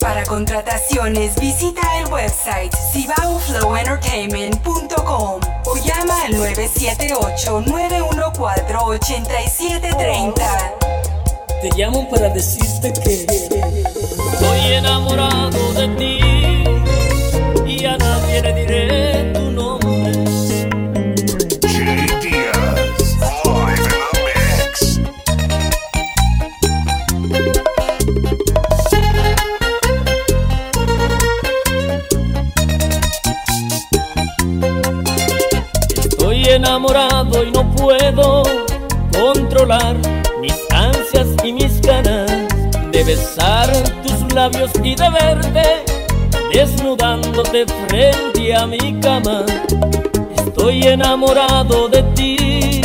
Para contrataciones visita el website cibaoflowentertainment.com o llama al 978-914-8730. Te llamo para decirte que estoy enamorado de ti y a nadie le diré de besar tus labios y de verte desnudándote frente a mi cama. Estoy enamorado de ti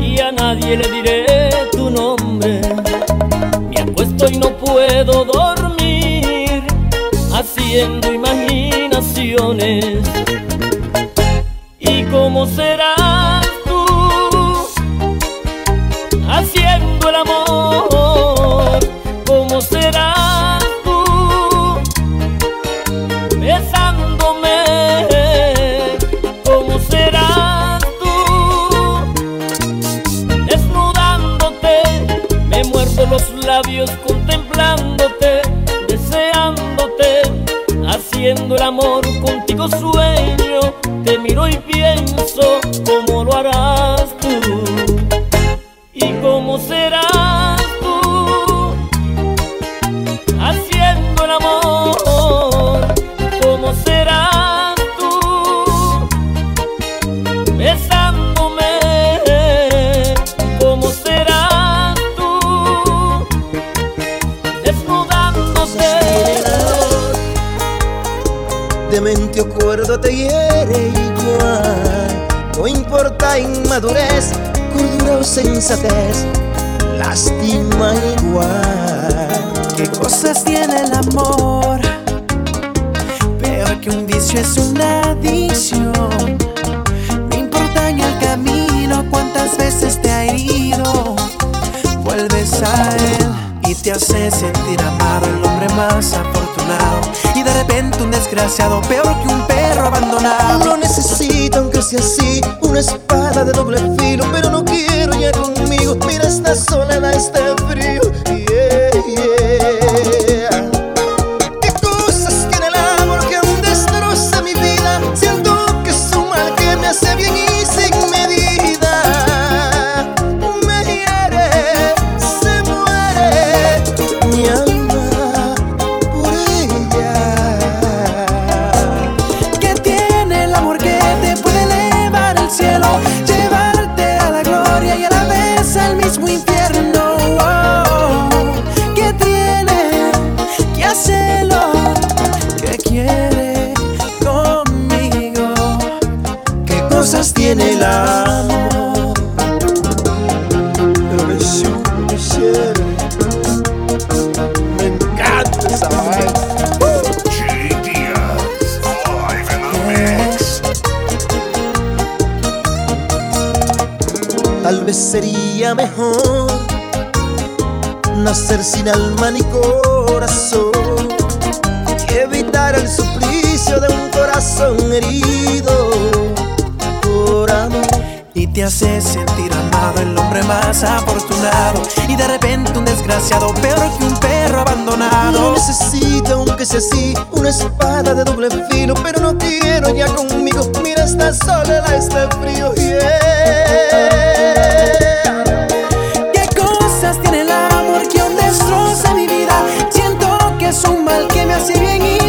y a nadie le diré tu nombre. Me acuesto y no puedo dormir haciendo imaginaciones. ¿Y cómo serás tú haciendo labios contemplándote, deseándote, haciendo el amor contigo sueño. Te miro y pienso cómo lo harás inmadurez, cordura o sensatez, lastima igual. ¿Qué cosas tiene el amor? Peor que un vicio es una adicción. No importa en el camino cuántas veces te ha herido. Vuelves a él y te hace sentir amado, el hombre más afortunado. Y de repente un desgraciado, peor que un perro abandonado. No necesito, aunque sea así, una espada de doble filo, pero no quiero ya conmigo. Mira esta soledad, este frío. Tal vez sería mejor nacer sin alma ni corazón y evitar el suplicio de un corazón herido por amor. Y te hace sentir amado, el hombre más afortunado. Y de repente un desgraciado, peor que un perro No abandonado. necesito, aunque sea así, una espada de doble filo, pero no quiero ya conmigo. Mira esta soledad, este frío. Yeah. Me hace bien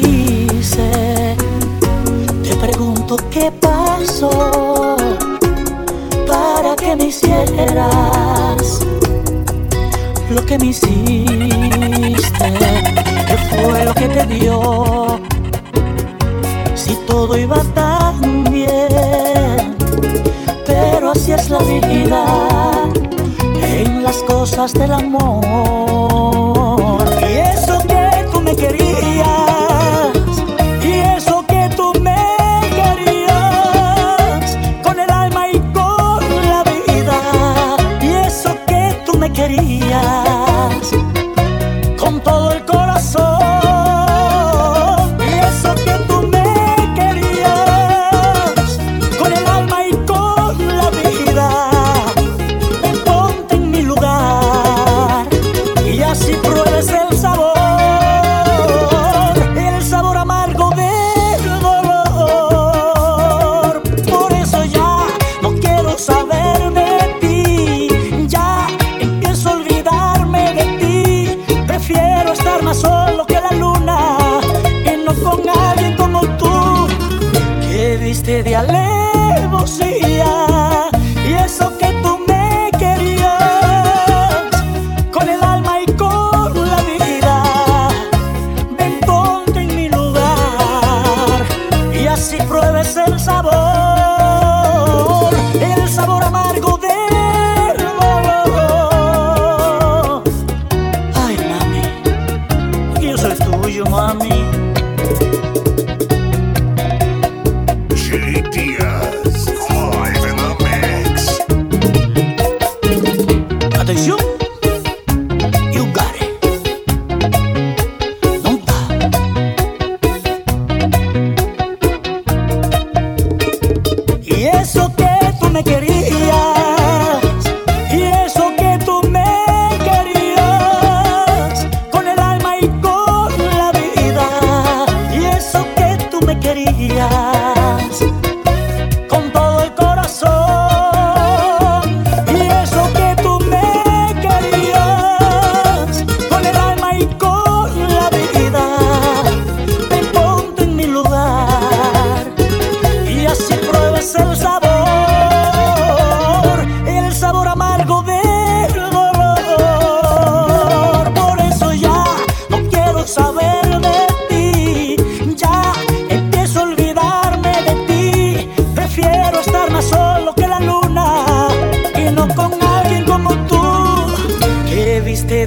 hice. Te pregunto qué pasó para que me hicieras lo que me hiciste. ¿Qué fue lo que te dio? Si todo iba tan bien, pero así es la vida en las cosas del amor. Y eso que tú me querías. كريم.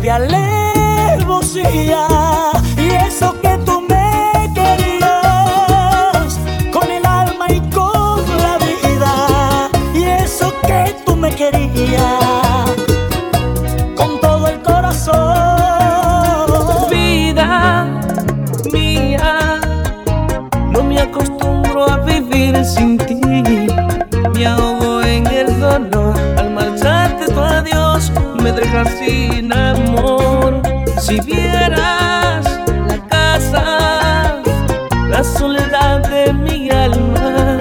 de alevosía. sin amor. Si vieras la casa, la soledad de mi alma,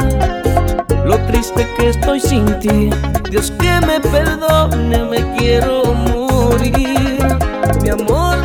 lo triste que estoy sin ti. Dios que me perdone, me quiero morir. Mi amor,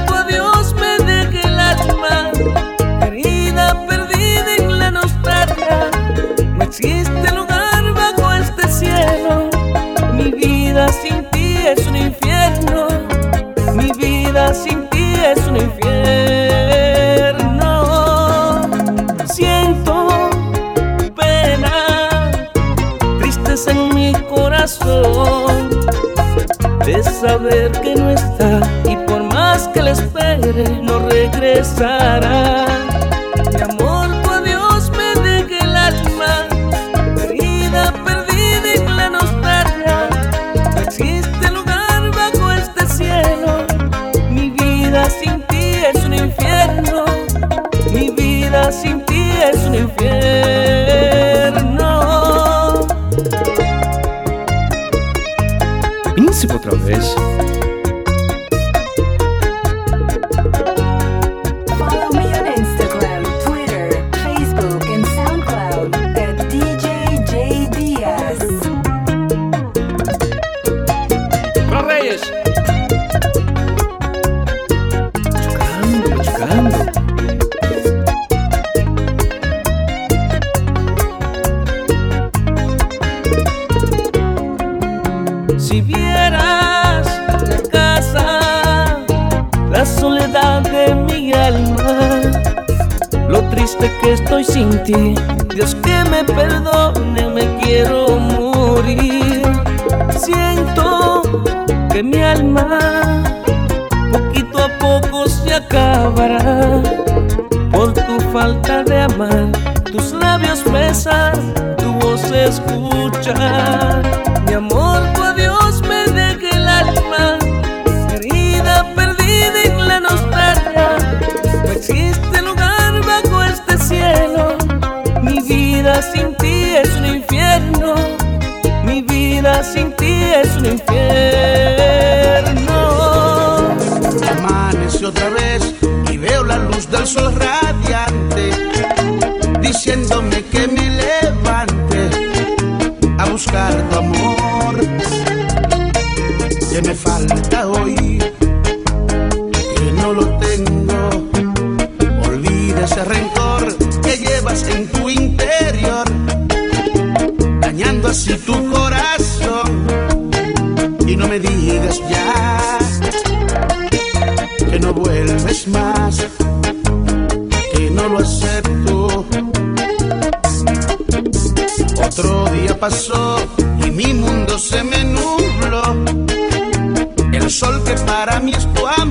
saber que no está y por más que le espere no regresará. estoy sin ti. Dios que me perdone, me quiero morir. Siento que mi alma poquito a poco se acabará por tu falta de amar. Tus labios besar, tu voz escuchar, mi amor. sin ti es un infierno, mi vida sin ti es un infierno. no lo acepto. Otro día pasó y mi mundo se me nubló. El sol que para mí es tu amor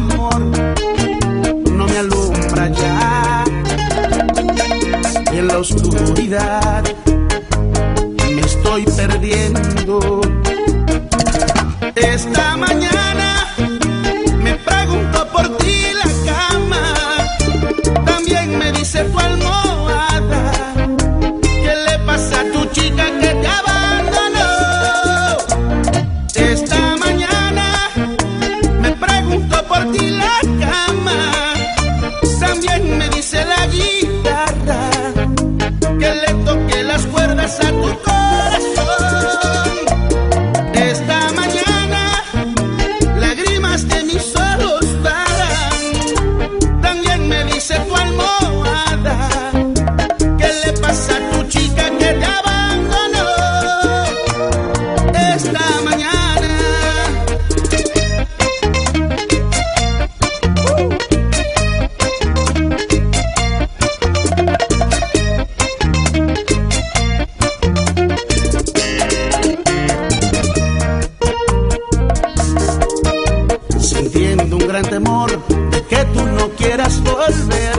un gran temor de que tú no quieras volver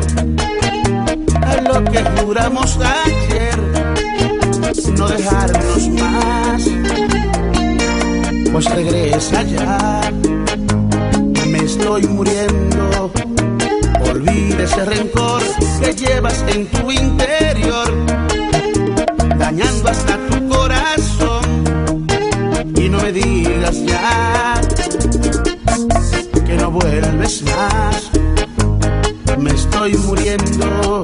a lo que juramos ayer, no dejarnos más. Pues regresa ya, me estoy muriendo. Olvida ese rencor que llevas en tu interior, dañando hasta tu corazón. Y no me digas ya vuelves más, me estoy muriendo.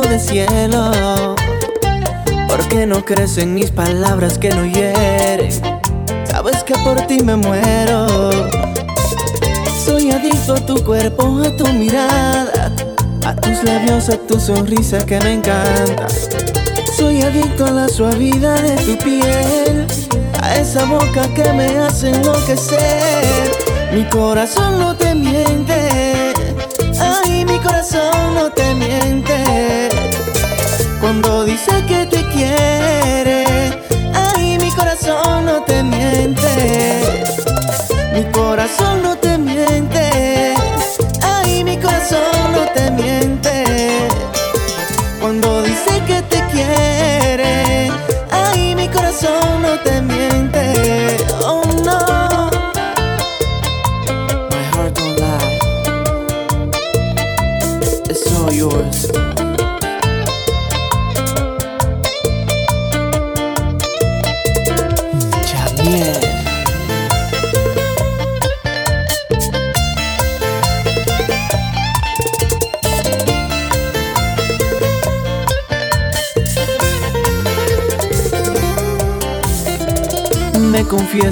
De cielo? ¿Por qué no crees en mis palabras que no hieren? Sabes que por ti me muero. Soy adicto a tu cuerpo, a tu mirada, a tus labios, a tu sonrisa que me encanta. Soy adicto a la suavidad de tu piel, a esa boca que me hace enloquecer. Mi corazón no te miente, ay, mi corazón no te miente. Cuando dice que te quiere, ay, mi corazón no te miente. Mi corazón no te miente, ay, mi corazón no te miente.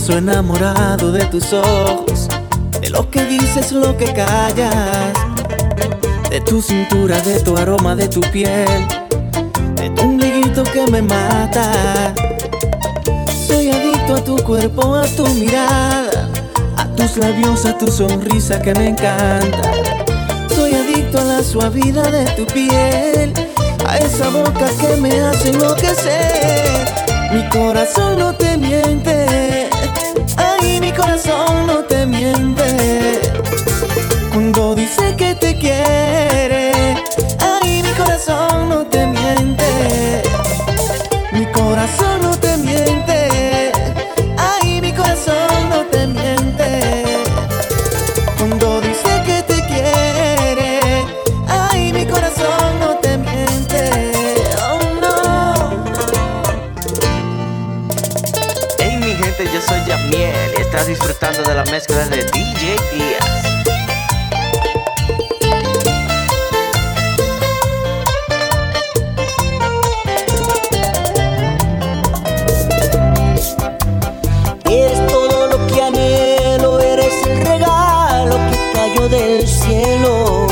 Confieso enamorado de tus ojos, de lo que dices, lo que callas, de tu cintura, de tu aroma, de tu piel, de tu ombliguito que me mata. Soy adicto a tu cuerpo, a tu mirada, a tus labios, a tu sonrisa que me encanta. Soy adicto a la suavidad de tu piel, a esa boca que me hace enloquecer. Mi corazón no te corazón no te miente. Cuando dice que te quiere, ay, mi corazón no te miente. Mi corazón no disfrutando de la mezcla de DJ Díaz. Eres todo lo que anhelo, eres el regalo que cayó del cielo.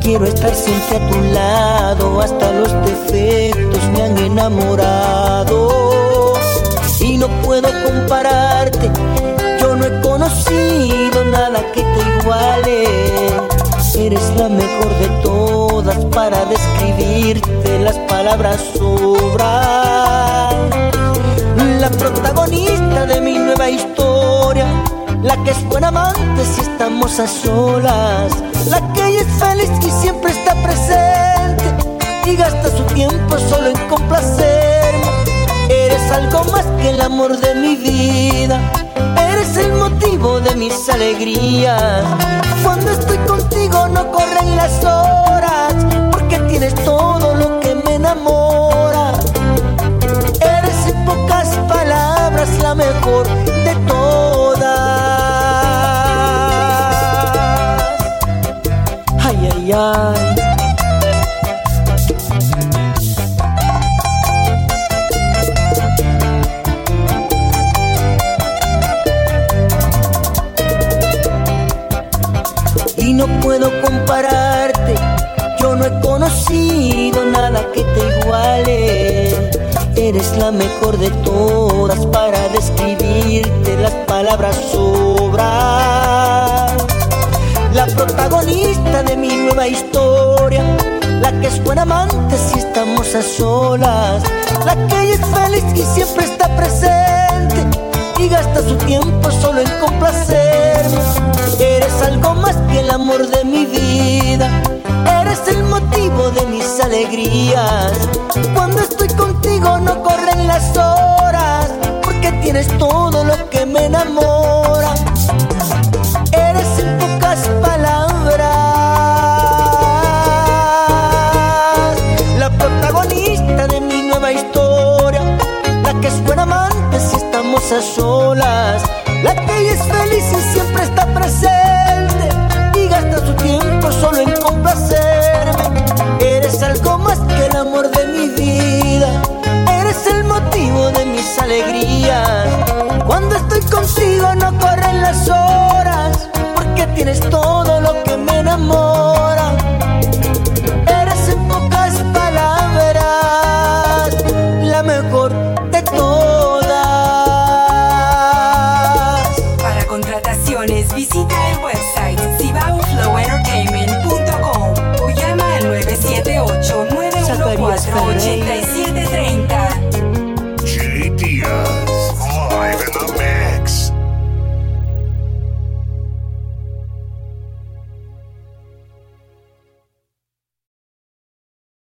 Quiero estar siempre a tu lado, hasta los defectos me han enamorado. Y no puedo compararte, nada que te iguale. Eres la mejor de todas para describirte, las palabras sobran la protagonista de mi nueva historia, la que es buena amante si estamos a solas, la que es feliz y siempre está presente y gasta su tiempo solo en complacerme. Eres algo más que el amor de mi vida, eres el motivo de mis alegrías. Cuando estoy contigo no corren las horas, porque tienes todo lo que me enamora. Eres en pocas palabras la mejor de todas. Nueva historia, la que es buena amante si estamos a solas, la que es feliz y siempre está presente y gasta su tiempo solo en complacerme. Eres algo más que el amor de mi vida, eres el motivo de mis alegrías. Cuando estoy contigo no corren las horas, porque tienes todo lo que me enamora. La que es buena amante si estamos a solas, la ella es feliz y siempre